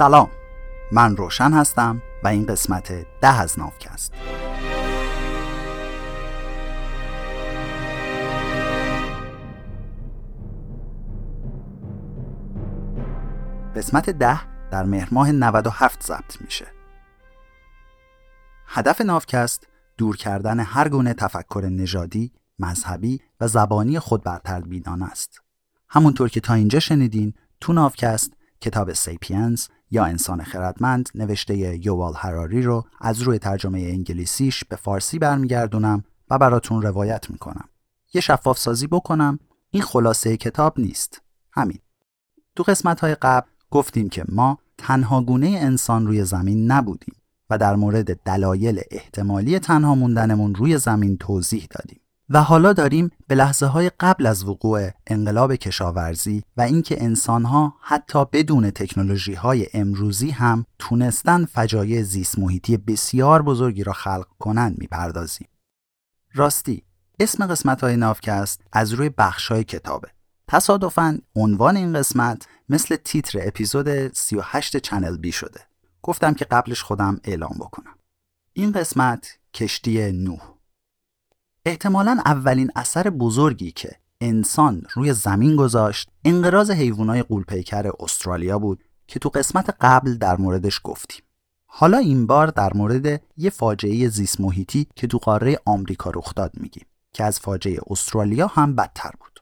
سلام. من روشن هستم و این قسمت ده از نافکست. قسمت ده در مهر ماه 97 ضبط میشه. هدف نافکست دور کردن هر گونه تفکر نژادی، مذهبی و زبانی خود بر بینانه است. همونطور که تا اینجا شنیدین تو نافکست کتاب سیپینز یا انسان خردمند نوشته یوال هراری رو از روی ترجمه انگلیسیش به فارسی برمیگردونم و براتون روایت می‌کنم. یه شفاف سازی بکنم این خلاصه کتاب نیست. همین. تو قسمت های قبل گفتیم که ما تنها گونه انسان روی زمین نبودیم و در مورد دلایل احتمالی تنها موندنمون روی زمین توضیح دادیم. و حالا داریم به لحظه های قبل از وقوع انقلاب کشاورزی و اینکه انسانها حتی بدون تکنولوژی های امروزی هم تونستن فجایع زیست محیطی بسیار بزرگی را خلق کنند می‌پردازیم. راستی اسم قسمت های نافکست از روی بخش های کتابه. تصادفاً عنوان این قسمت مثل تیتر اپیزود 38 چنل بی شده. گفتم که قبلش خودم اعلام بکنم. این قسمت کشتی نوح احتمالا اولین اثر بزرگی که انسان روی زمین گذاشت انقراض حیوانات قولپیکر استرالیا بود که تو قسمت قبل در موردش گفتیم. حالا این بار در مورد یه فاجعه زیست محیطی که تو قاره آمریکا رخ داد میگیم که از فاجعه استرالیا هم بدتر بود.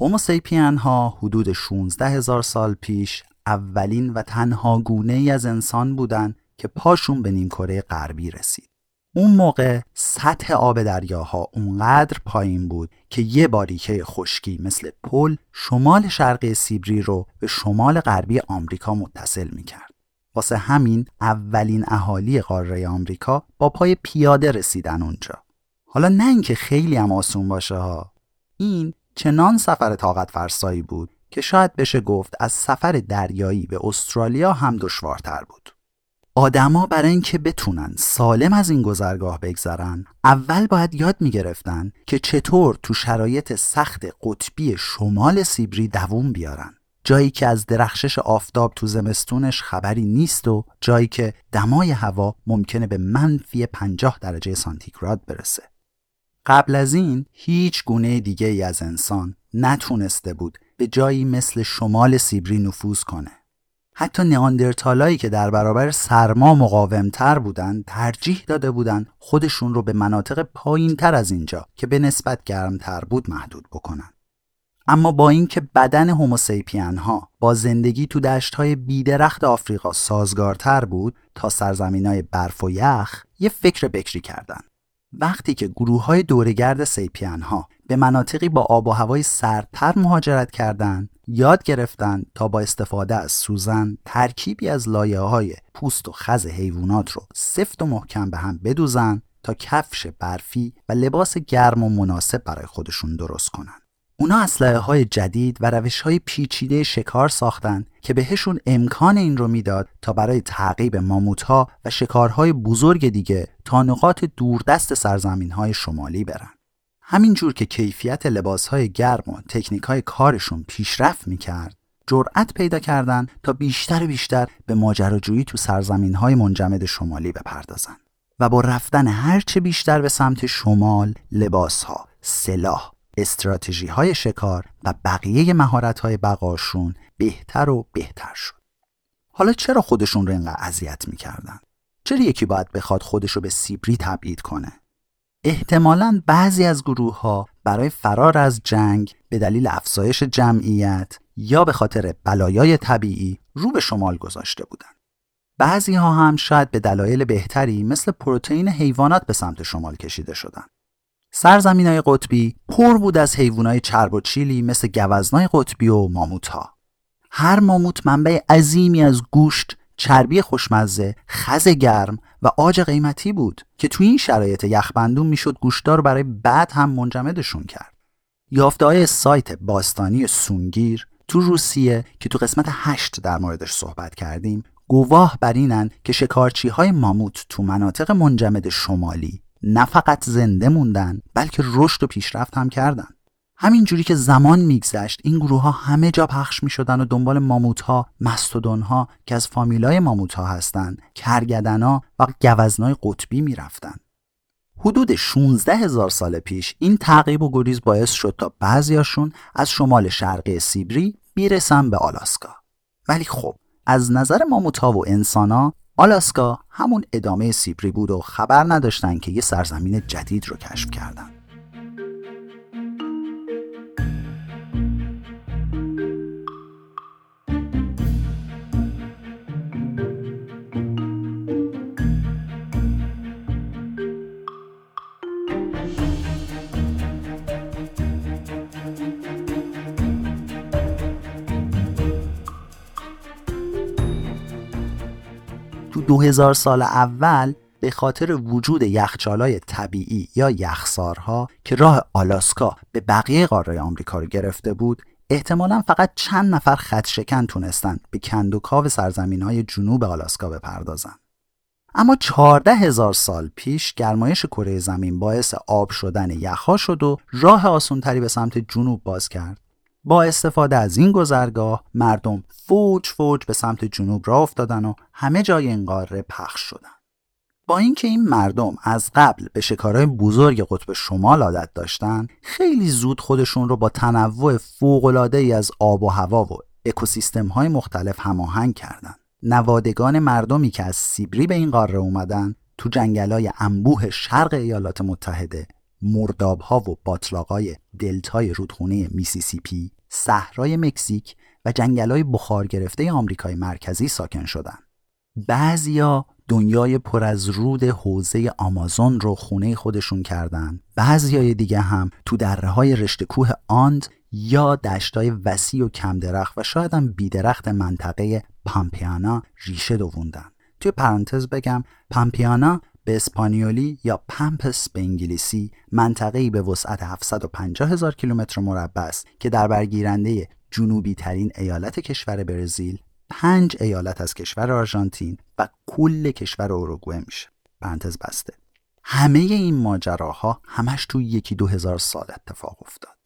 هوموسیپین ها حدود 16 هزار سال پیش اولین و تنها گونه ای از انسان بودن که پاشون به نیمکره غربی رسید. اون موقع سطح آب دریاها اونقدر پایین بود که یه باریکه خشکی مثل پل شمال شرقی سیبری رو به شمال غربی آمریکا متصل می‌کرد. واسه همین اولین اهالی قاره آمریکا با پای پیاده رسیدن اونجا. حالا نه اینکه خیلی هم آسون باشه ها. این چنان سفر طاقت فرسایی بود که شاید بشه گفت از سفر دریایی به استرالیا هم دشوارتر بود. آدما برای اینکه بتونن سالم از این گذرگاه بگذرن اول باید یاد می‌گرفتن که چطور تو شرایط سخت قطبی شمال سیبری دووم بیارن. جایی که از درخشش آفتاب تو زمستونش خبری نیست و جایی که دمای هوا ممکنه به منفی 50 درجه سانتیگراد برسه. قبل از این هیچ گونه دیگه ای از انسان نتونسته بود به جایی مثل شمال سیبری نفوذ کنه. حتی نیاندرتالایی که در برابر سرما مقاومتر بودند ترجیح داده بودند خودشون رو به مناطق پایین تر از اینجا که به نسبت گرمتر بود محدود بکنن. اما با اینکه بدن هوموسیپین ها با زندگی تو دشت های بیدرخت آفریقا سازگارتر بود تا سرزمین های برف و یخ یه فکر بکری کردن. وقتی که گروه های دورگرد سیپین ها به مناطقی با آب و هوای سردتر مهاجرت کردند یاد گرفتن تا با استفاده از سوزن ترکیبی از لایه های پوست و خز حیوانات رو سفت و محکم به هم بدوزن تا کفش برفی و لباس گرم و مناسب برای خودشون درست کنن. اونا اسلحه های جدید و روش های پیچیده شکار ساختن که بهشون امکان این رو می‌داد تا برای تعقیب ماموت ها و شکارهای بزرگ دیگه تا نقاط دوردست سرزمین های شمالی برن. همینجور که کیفیت لباسهای گرم و تکنیکهای کارشون پیشرفت می‌کرد جرأت پیدا کردن تا بیشتر و بیشتر به ماجراجویی تو سرزمین های منجمد شمالی بپردازن و با رفتن هرچه بیشتر به سمت شمال لباسها، سلاح، استراتژی های شکار و بقیه مهارت های بقاشون بهتر و بهتر شد. حالا چرا خودشون رو اینقدر اذیت می‌کردن؟ چرا یکی باید بخواد خودش رو به سیبری تبعید کنه؟ احتمالا بعضی از گروه ها برای فرار از جنگ به دلیل افزایش جمعیت یا به خاطر بلایای طبیعی رو به شمال گذاشته بودند. بعضی ها هم شاید به دلایل بهتری مثل پروتئین حیوانات به سمت شمال کشیده شدن. سرزمین های قطبی پر بود از حیوانات چرب و چیلی مثل گوزنای قطبی و ماموت ها. هر ماموت منبع عظیمی از گوشت، چربی خوشمزه، خز گرم و آج قیمتی بود که توی این شرایط یخبندون می‌شد گوشتار برای بعد هم منجمدشون کرد. یافته های سایت باستانی سونگیر تو روسیه که تو قسمت هشت در موردش صحبت کردیم گواه بر اینن که شکارچی های ماموت تو مناطق منجمد شمالی نه فقط زنده موندن بلکه رشد و پیشرفت هم کردن. همینجوری که زمان میگذشت این گروه ها همه جا پخش می شدن و دنبال ماموت ها، مستودون ها که از فامیلای ماموت ها هستن، کرگدن ها و گوزنای قطبی می رفتن. حدود 16 هزار سال پیش این تعقیب و گریز باعث شد تا بعضیاشون از شمال شرقی سیبری بیرسن به آلاسکا. ولی خب از نظر ماموتا و انسانا آلاسکا همون ادامه سیبری بود و خبر نداشتن که یه سرزمین جدید رو کشف کردن. دو هزار سال اول به خاطر وجود یخچالای طبیعی یا یخسارها که راه آلاسکا به بقیه قاره آمریکا رو گرفته بود احتمالا فقط چند نفر خط شکن تونستن به کندوکاو سرزمین های جنوب آلاسکا بپردازن. اما چهارده هزار سال پیش گرمایش کره زمین باعث آب شدن یخها شد و راه آسونتری به سمت جنوب باز کرد با استفاده از این گذرگاه مردم فوج فوج به سمت جنوب راه افتادن و همه جای این قاره پخش شدن با اینکه این مردم از قبل به شکارهای بزرگ قطب شمال عادت داشتن خیلی زود خودشون رو با تنوع فوقالعاده ای از آب و هوا و اکوسیستم های مختلف هماهنگ کردند. نوادگان مردمی که از سیبری به این قاره اومدن تو جنگلای انبوه شرق ایالات متحده مرداب ها و باطلاقای دلتای رودخونه میسیسیپی، صحرای مکزیک و جنگلای بخار گرفته آمریکای مرکزی ساکن شدن. بعضیا دنیای پر از رود حوزه آمازون رو خونه خودشون کردن. بعضیای دیگه هم تو دره های رشته کوه آند یا دشتای وسیع و کم درخت و شاید هم بیدرخت منطقه پامپیانا ریشه دووندن. توی پرانتز بگم پامپیانا به اسپانیولی یا پمپس به انگلیسی منطقه‌ای به وسعت 750 هزار کیلومتر مربع است که در برگیرنده جنوبی ترین ایالت کشور برزیل پنج ایالت از کشور آرژانتین و کل کشور اوروگوئه میشه. پرانتز بسته. همه این ماجراها همش توی یکی دو هزار سال اتفاق افتاد.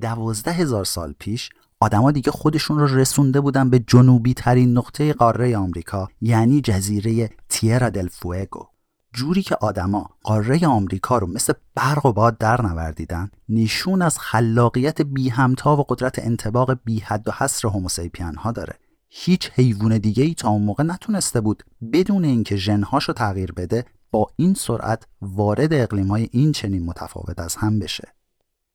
دوازده هزار سال پیش آدما دیگه خودشون رو رسونده بودن به جنوبی ترین نقطه قاره آمریکا یعنی جزیره تیرا دل فوئگو. جوری که آدما قاره آمریکا رو مثل برق و باد در نوردیدن نشون از خلاقیت بی همتا و قدرت انتباق بی حد و حصر هوموسیپین ها داره. هیچ حیوان دیگه ای تا اون موقع نتونسته بود بدون اینکه ژنهاشو تغییر بده با این سرعت وارد اقلیم های این چنین متفاوت از هم بشه.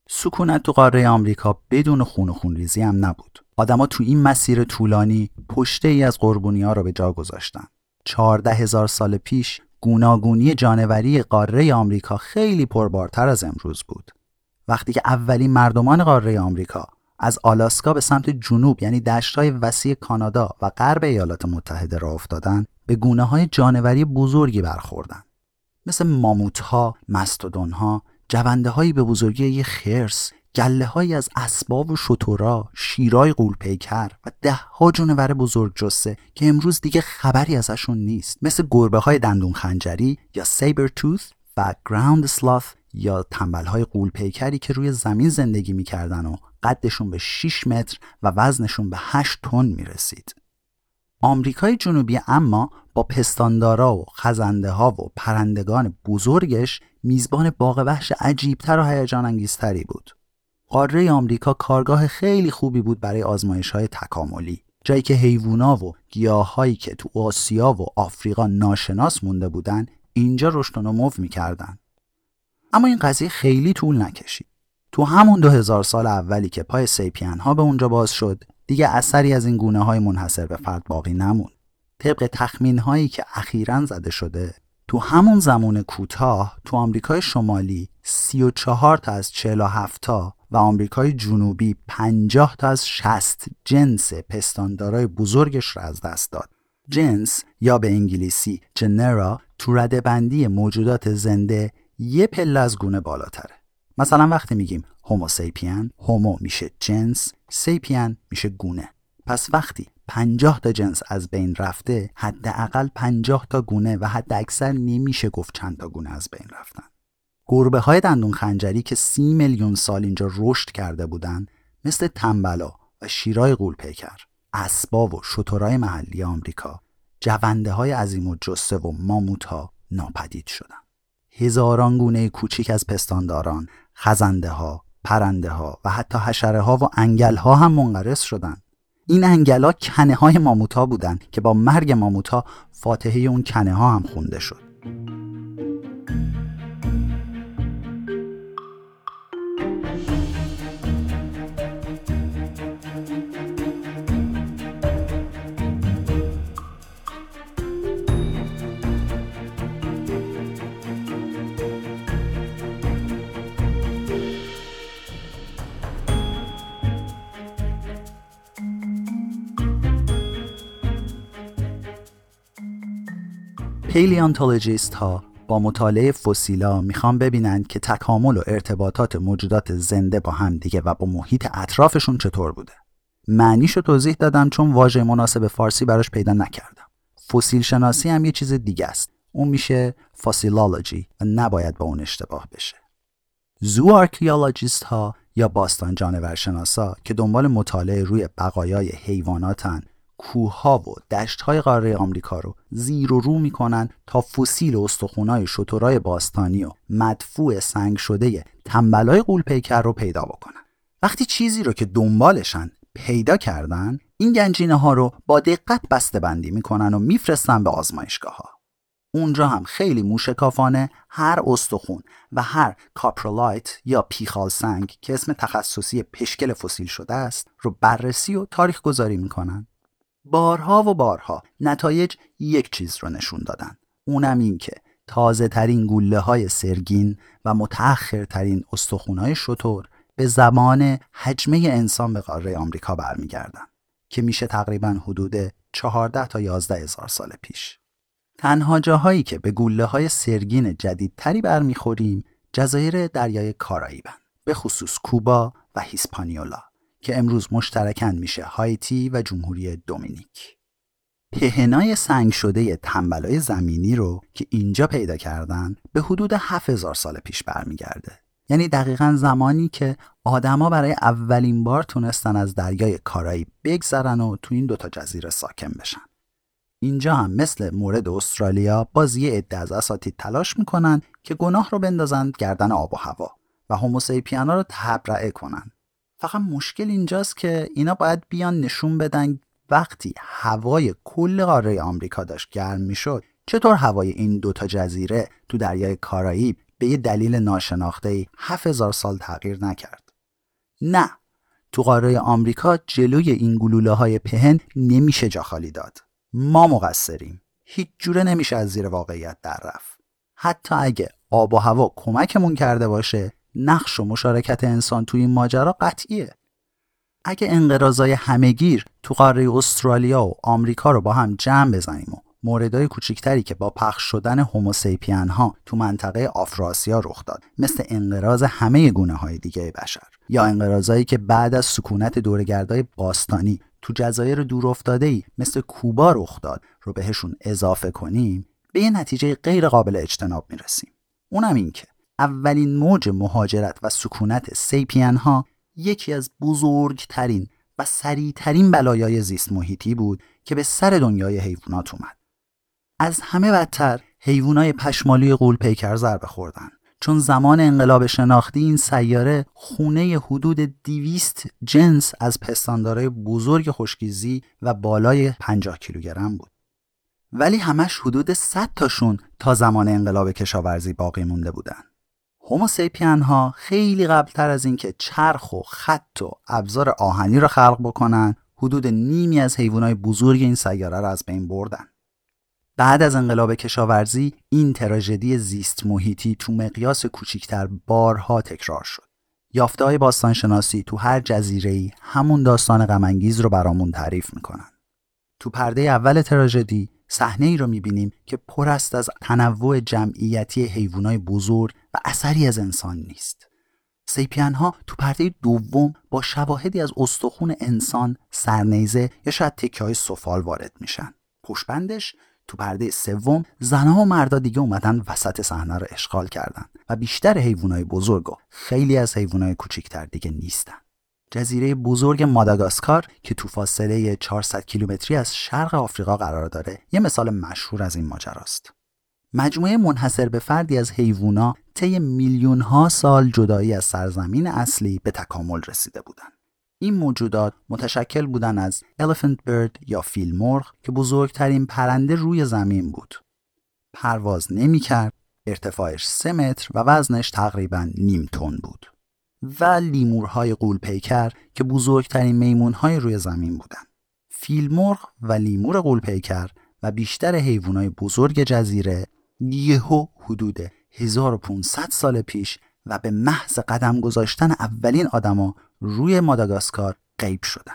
سکونت تو قاره آمریکا بدون خون و خونریزی هم نبود. آدما تو این مسیر طولانی پشته ای از قربونی ها رو به جا گذاشتن. چهارده هزار سال پیش گوناگونی جانوری قاره آمریکا خیلی پربارتر از امروز بود. وقتی که اولین مردمان قاره آمریکا از آلاسکا به سمت جنوب یعنی دشتهای وسیع کانادا و غرب ایالات متحده را افتادن به گونه های جانوری بزرگی برخوردن مثل ماموت ها، مستودون ها، جونده به بزرگی یه خرس، گله های از اسباب و شتورا، شیرای قولپیکر و ده ها جونور بزرگ جسه که امروز دیگه خبری ازشون نیست مثل گربه های دندون خنجری یا سیبر توث و گراوند سلاث یا تنبل های قولپیکری که روی زمین زندگی می‌کردن و قدشون به 6 متر و وزنشون به 8 تن می‌رسید. آمریکای جنوبی اما با پستاندارا و خزنده ها و پرندگان بزرگش میزبان باغ وحش عجیبتر و هیجان انگیزتری بود. قاره آمریکا کارگاه خیلی خوبی بود برای آزمایش های تکاملی. جایی که حیوونا و گیاهایی که تو آسیا و آفریقا ناشناس مونده بودن اینجا رشد و نمو می‌کردن. اما این قضیه خیلی طول نکشید. تو همون دو هزار سال اولی که پای سیپین ها به اونجا باز شد دیگه اثری از این گونه های منحصر به فرد باقی نمون طبق تخمین هایی که اخیرا زده شده تو همون زمان کوتاه تو آمریکای شمالی 34 تا از 47 تا و آمریکای جنوبی 50 تا از 60 جنس پستاندارای بزرگش را از دست داد. جنس یا به انگلیسی جنرا تو رده بندی موجودات زنده یه پله از گونه بالاتره. مثلا وقتی میگیم هوموسیپین هومو میشه جنس سیپین میشه گونه پس وقتی 50 تا جنس از بین رفته حداقل 50 تا گونه و حد اکثر نمیشه گفت چند تا گونه از بین رفتن گربه های دندون خنجری که سی میلیون سال اینجا رشد کرده بودند مثل تنبلا و شیرای قولپیکر اسباب و شترای محلی آمریکا جونده های عظیم و جسه و ماموت ها ناپدید شدن. هزاران گونه کوچیک از پستانداران خزنده ها پرنده ها و حتی حشره ها و انگل ها هم منقرض شدند این انگل ها کنه های ماموت ها بودن که با مرگ ماموت ها فاتحه اون کنه ها هم خونده شد. پلیانتولوژیست ها با مطالعه فسیلا می‌خوان ببینند که تکامل و ارتباطات موجودات زنده با هم دیگه و با محیط اطرافشون چطور بوده. معنیشو توضیح دادم چون واژه مناسب فارسی براش پیدا نکردم. فسیل شناسی هم یه چیز دیگه است. اون میشه فاسیلولوژی و نباید با اون اشتباه بشه. زو ها یا باستان جانورشناسا که دنبال مطالعه روی بقایای حیواناتن کوهها و دشتهای قاره آمریکا رو زیر و رو می‌کنن تا فسیل استخونای شترای باستانی و مدفوع سنگ شده تنبلای قولپیکر رو پیدا بکنن. وقتی چیزی رو که دنبالشن پیدا کردن این گنجینه ها رو با دقت بسته بندی می‌کنن و میفرستن به آزمایشگاه ها اونجا هم خیلی موشکافانه هر استخون و هر کاپرولایت یا پیخال سنگ که اسم تخصصی پشکل فسیل شده است رو بررسی و تاریخ گذاری می‌کنن. بارها و بارها نتایج یک چیز رو نشون دادن. اونم این که تازه ترین گوله های سرگین و متأخر ترین استخون های شطور به زمان حجمه انسان به قاره آمریکا برمیگردن که میشه تقریبا حدود 14 تا 11 هزار سال پیش. تنها جاهایی که به گوله های سرگین جدیدتری برمیخوریم جزایر دریای کارائیبن به خصوص کوبا و هیسپانیولا. که امروز مشترکن میشه هایتی و جمهوری دومینیک. پهنای سنگ شده تنبلای زمینی رو که اینجا پیدا کردن به حدود 7000 سال پیش برمیگرده. یعنی دقیقا زمانی که آدما برای اولین بار تونستن از دریای کارایی بگذرن و تو این دوتا جزیره ساکن بشن. اینجا هم مثل مورد استرالیا باز یه عده از اساتید تلاش می‌کنن که گناه رو بندازند گردن آب و هوا و هوموسیپیانا رو تبرئه کنن. فقط مشکل اینجاست که اینا باید بیان نشون بدن وقتی هوای کل قاره آمریکا داشت گرم می‌شد. چطور هوای این دوتا جزیره تو دریای کارائیب به یه دلیل ناشناخته ای هزار سال تغییر نکرد؟ نه. تو قاره آمریکا جلوی این گلوله های پهن نمیشه جا خالی داد. ما مقصریم. هیچ جوره نمیشه از زیر واقعیت در رفت. حتی اگه آب و هوا کمکمون کرده باشه نقش و مشارکت انسان توی این ماجرا قطعیه. اگه انقراضای همهگیر تو قاره استرالیا و آمریکا رو با هم جمع بزنیم و موردهای کوچکتری که با پخش شدن هوموسیپین ها تو منطقه آفراسیا رخ داد مثل انقراض همه گونه های دیگه بشر یا انقراضایی که بعد از سکونت دورگردای باستانی تو جزایر دورافتاده ای مثل کوبا رخ داد رو بهشون اضافه کنیم به یه نتیجه غیر قابل اجتناب می‌رسیم. اونم این که اولین موج مهاجرت و سکونت سیپین ها یکی از بزرگترین و سریعترین بلایای زیست محیطی بود که به سر دنیای حیوانات اومد. از همه بدتر حیوانای پشمالی قول پیکر ضربه خوردن چون زمان انقلاب شناختی این سیاره خونه حدود دیویست جنس از پستاندارای بزرگ خشکیزی و بالای 50 کیلوگرم بود. ولی همش حدود 100 تاشون تا زمان انقلاب کشاورزی باقی مونده بودن. هوموسیپین ها خیلی قبلتر از اینکه چرخ و خط و ابزار آهنی را خلق بکنن حدود نیمی از حیوانات بزرگ این سیاره را از بین بردن. بعد از انقلاب کشاورزی این تراژدی زیست محیطی تو مقیاس کوچکتر بارها تکرار شد. یافته های باستانشناسی تو هر جزیره همون داستان غمانگیز رو برامون تعریف می‌کنن. تو پرده اول تراژدی صحنه ای رو می‌بینیم که پر است از تنوع جمعیتی حیوانات بزرگ و اثری از انسان نیست. سیپین ها تو پرده دوم با شواهدی از استخون انسان، سرنیزه یا شاید تکه های سفال وارد میشن. پشبندش تو پرده سوم زنها و مردا دیگه اومدن وسط صحنه رو اشغال کردن و بیشتر حیوانای بزرگ و خیلی از حیوانای کوچیکتر دیگه نیستن. جزیره بزرگ ماداگاسکار که تو فاصله 400 کیلومتری از شرق آفریقا قرار داره یه مثال مشهور از این ماجراست. مجموعه منحصر به فردی از حیوونا طی میلیون ها سال جدایی از سرزمین اصلی به تکامل رسیده بودند. این موجودات متشکل بودن از elephant bird یا فیل مرغ که بزرگترین پرنده روی زمین بود. پرواز نمی کرد، ارتفاعش 3 متر و وزنش تقریبا نیم تن بود. و لیمورهای غول‌پیکر که بزرگترین میمونهای روی زمین بودند. فیل مرغ و لیمور غول‌پیکر و بیشتر حیوانات بزرگ جزیره یهو حدود 1500 سال پیش و به محض قدم گذاشتن اولین آدما روی ماداگاسکار غیب شدن.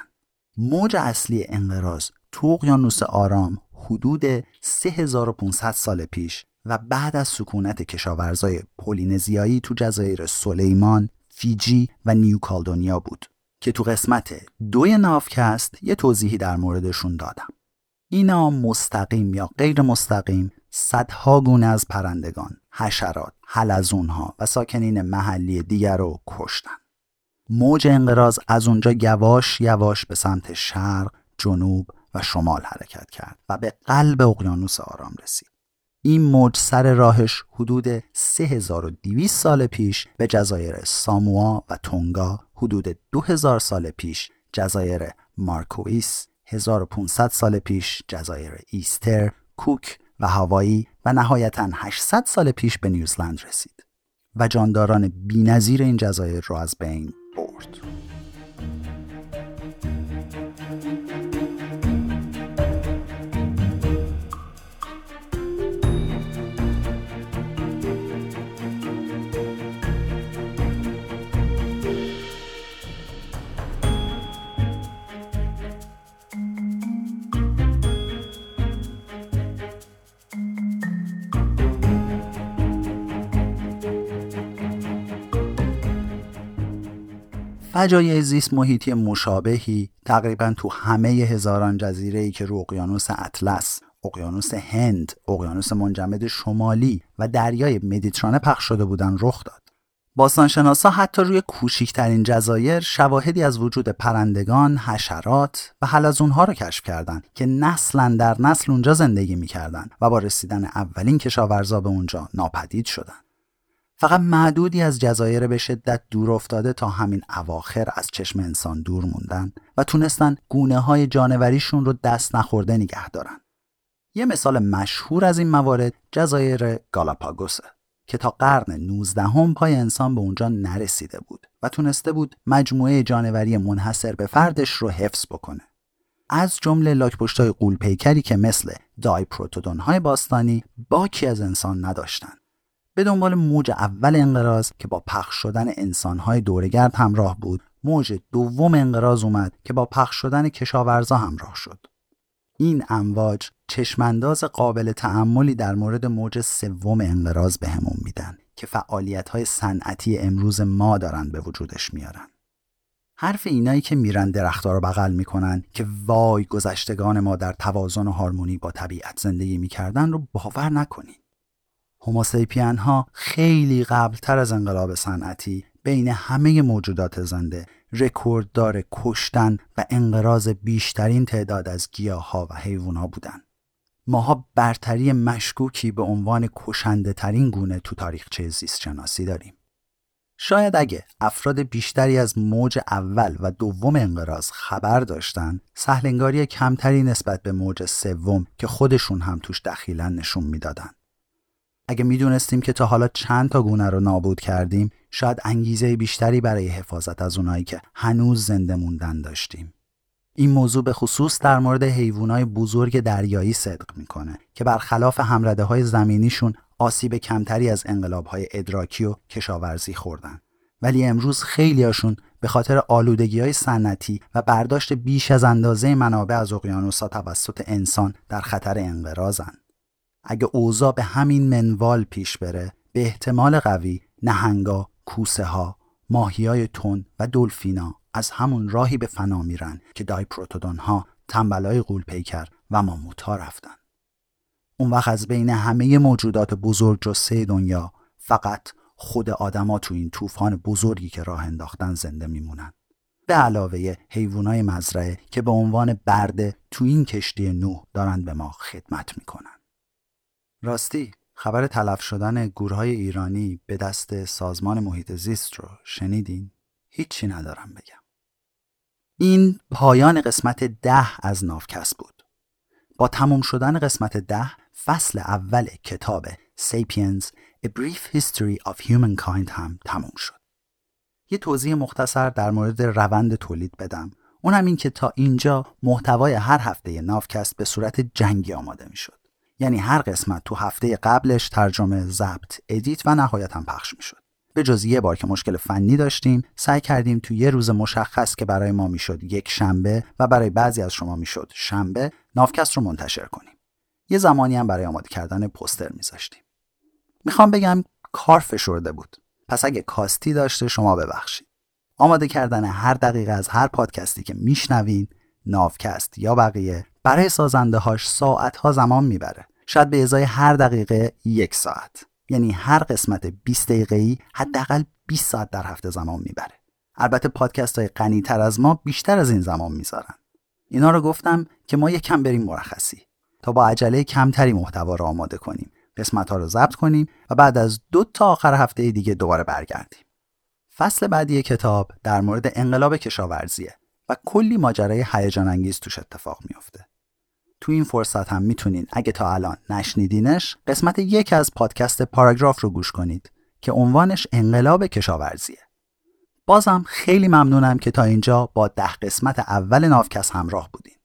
موج اصلی انقراض اقیانوس آرام حدود 3500 سال پیش و بعد از سکونت کشاورزای پولینزیایی تو جزایر سلیمان، فیجی و نیوکالدونیا بود که تو قسمت دوی نافکست یه توضیحی در موردشون دادم. اینا مستقیم یا غیر مستقیم صدها گونه از پرندگان، حشرات، حلزونها و ساکنین محلی دیگر رو کشتن. موج انقراض از اونجا یواش یواش به سمت شرق، جنوب و شمال حرکت کرد و به قلب اقیانوس آرام رسید. این موج سر راهش حدود 3200 سال پیش به جزایر ساموا و تونگا، حدود 2000 سال پیش جزایر مارکویس، 1500 سال پیش جزایر ایستر، کوک و هوایی و نهایتا 800 سال پیش به نیوزلند رسید و جانداران بینظیر این جزایر را از بین برد. فجایع زیست محیطی مشابهی تقریبا تو همه هزاران ای که رو اقیانوس اطلس، اقیانوس هند، اقیانوس منجمد شمالی و دریای مدیترانه پخش شده بودن رخ داد. باستانشناسا حتی روی کوچکترین جزایر شواهدی از وجود پرندگان، حشرات و حلزونها را کشف کردند که نسلا در نسل اونجا زندگی می‌کردند و با رسیدن اولین کشاورزا به اونجا ناپدید شدند. فقط معدودی از جزایر به شدت دور افتاده تا همین اواخر از چشم انسان دور موندن و تونستن گونه های جانوریشون رو دست نخورده نگه دارن. یه مثال مشهور از این موارد جزایر گالاپاگوسه که تا قرن 19 هم پای انسان به اونجا نرسیده بود و تونسته بود مجموعه جانوری منحصر به فردش رو حفظ بکنه. از جمله لاکپشتای قولپیکری که مثل دای های باستانی باکی از انسان نداشتن. به دنبال موج اول انقراض که با پخش شدن انسانهای دورگرد همراه بود. موج دوم انقراض اومد که با پخش شدن کشاورزا همراه شد. این امواج چشمانداز قابل تعملی در مورد موج سوم انقراض بهمون میدن که فعالیت های صنعتی امروز ما دارن به وجودش میارن. حرف اینایی که میرن درختها رو بغل می‌کنن که وای گذشتگان ما در توازن و هارمونی با طبیعت زندگی می‌کردن رو باور نکنید هوموسیپین ها خیلی قبلتر از انقلاب صنعتی بین همه موجودات زنده رکورددار کشتن و انقراض بیشترین تعداد از گیاه ها و حیوان ها بودن. ماها برتری مشکوکی به عنوان کشنده ترین گونه تو تاریخچه زیست شناسی داریم. شاید اگه افراد بیشتری از موج اول و دوم انقراض خبر داشتن سهلنگاری کمتری نسبت به موج سوم که خودشون هم توش دخیلن نشون می‌دادن. اگه می‌دونستیم که تا حالا چند تا گونه رو نابود کردیم شاید انگیزه بیشتری برای حفاظت از اونایی که هنوز زنده موندن داشتیم. این موضوع به خصوص در مورد حیوانات بزرگ دریایی صدق می‌کنه که برخلاف همرده های زمینیشون آسیب کمتری از انقلاب های ادراکی و کشاورزی خوردن. ولی امروز خیلیاشون به خاطر آلودگی های سنتی و برداشت بیش از اندازه منابع از اقیانوسا توسط انسان در خطر انقراضن اگه اوضاع به همین منوال پیش بره به احتمال قوی نهنگا، کوسه ها، ماهی های تون و دلفینا از همون راهی به فنا میرن که دای پروتودون ها تنبلای قول پیکر و ماموت ها رفتن. اون وقت از بین همه موجودات بزرگ جسه دنیا فقط خود آدما تو این طوفان بزرگی که راه انداختن زنده میمونن به علاوه حیوانای مزرعه که به عنوان برده تو این کشتی نوح دارن به ما خدمت می‌کنن راستی خبر تلف شدن گورهای ایرانی به دست سازمان محیط زیست رو شنیدین؟ هیچی ندارم بگم. این پایان قسمت ده از نافکس بود. با تموم شدن قسمت ده فصل اول کتاب Sapiens A Brief History of Humankind هم تموم شد. یه توضیح مختصر در مورد روند تولید بدم. اون هم این که تا اینجا محتوای هر هفته نافکست به صورت جنگی آماده می شد. یعنی هر قسمت تو هفته قبلش ترجمه، ضبط، ادیت و نهایتا پخش می‌شد. به جز یه بار که مشکل فنی داشتیم سعی کردیم تو یه روز مشخص که برای ما می‌شد یک شنبه و برای بعضی از شما می‌شد شنبه نافکست رو منتشر کنیم. یه زمانی هم برای آماده کردن پوستر میذاشتیم. می‌خوام بگم کار فشرده بود. پس اگه کاستی داشته شما ببخشید. آماده کردن هر دقیقه از هر پادکستی که میشنوین نافکست یا بقیه برای سازنده هاش ساعت ها زمان می‌بره. شاید به ازای هر دقیقه یک ساعت. یعنی هر قسمت 20 دقیقه ای حداقل 20 ساعت در هفته زمان می‌بره. البته پادکست های غنی تر از ما بیشتر از این زمان می‌ذارن. اینا رو گفتم که ما یکم بریم مرخصی. تا با عجله کمتری محتوا رو آماده کنیم. قسمت ها رو ضبط کنیم و بعد از دو تا آخر هفته دیگه دوباره برگردیم. فصل بعدی کتاب در مورد انقلاب کشاورزیه و کلی ماجرای هیجان انگیز توش اتفاق میافته. تو این فرصت هم می‌تونین اگه تا الان نشنیدینش قسمت یک از پادکست پاراگراف رو گوش کنید که عنوانش انقلاب کشاورزیه. بازم خیلی ممنونم که تا اینجا با ده قسمت اول نافکست همراه بودین.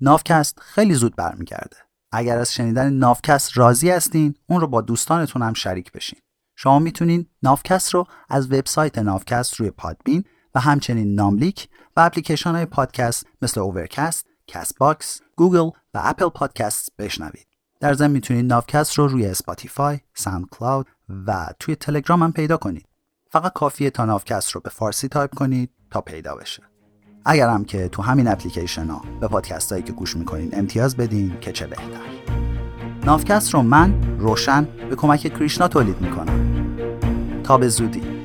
نافکست خیلی زود برمیگرده. اگر از شنیدن نافکست راضی هستین اون رو با دوستانتون هم شریک بشین. شما می‌تونین نافکست رو از وبسایت نافکست روی پادبین و همچنین ناملیک و اپلیکیشن های پادکست مثل اوورکست کست باکس، گوگل و اپل پادکست بشنوید. در ضمن می‌تونید نافکست رو روی اسپاتیفای، ساوند کلاود و توی تلگرام هم پیدا کنید. فقط کافیه تا نافکست رو به فارسی تایپ کنید تا پیدا بشه. اگر هم که تو همین اپلیکیشن ها به پادکست هایی که گوش می‌کنین امتیاز بدین که چه بهتر. نافکست رو من روشن به کمک کریشنا تولید می‌کنم. تا به زودی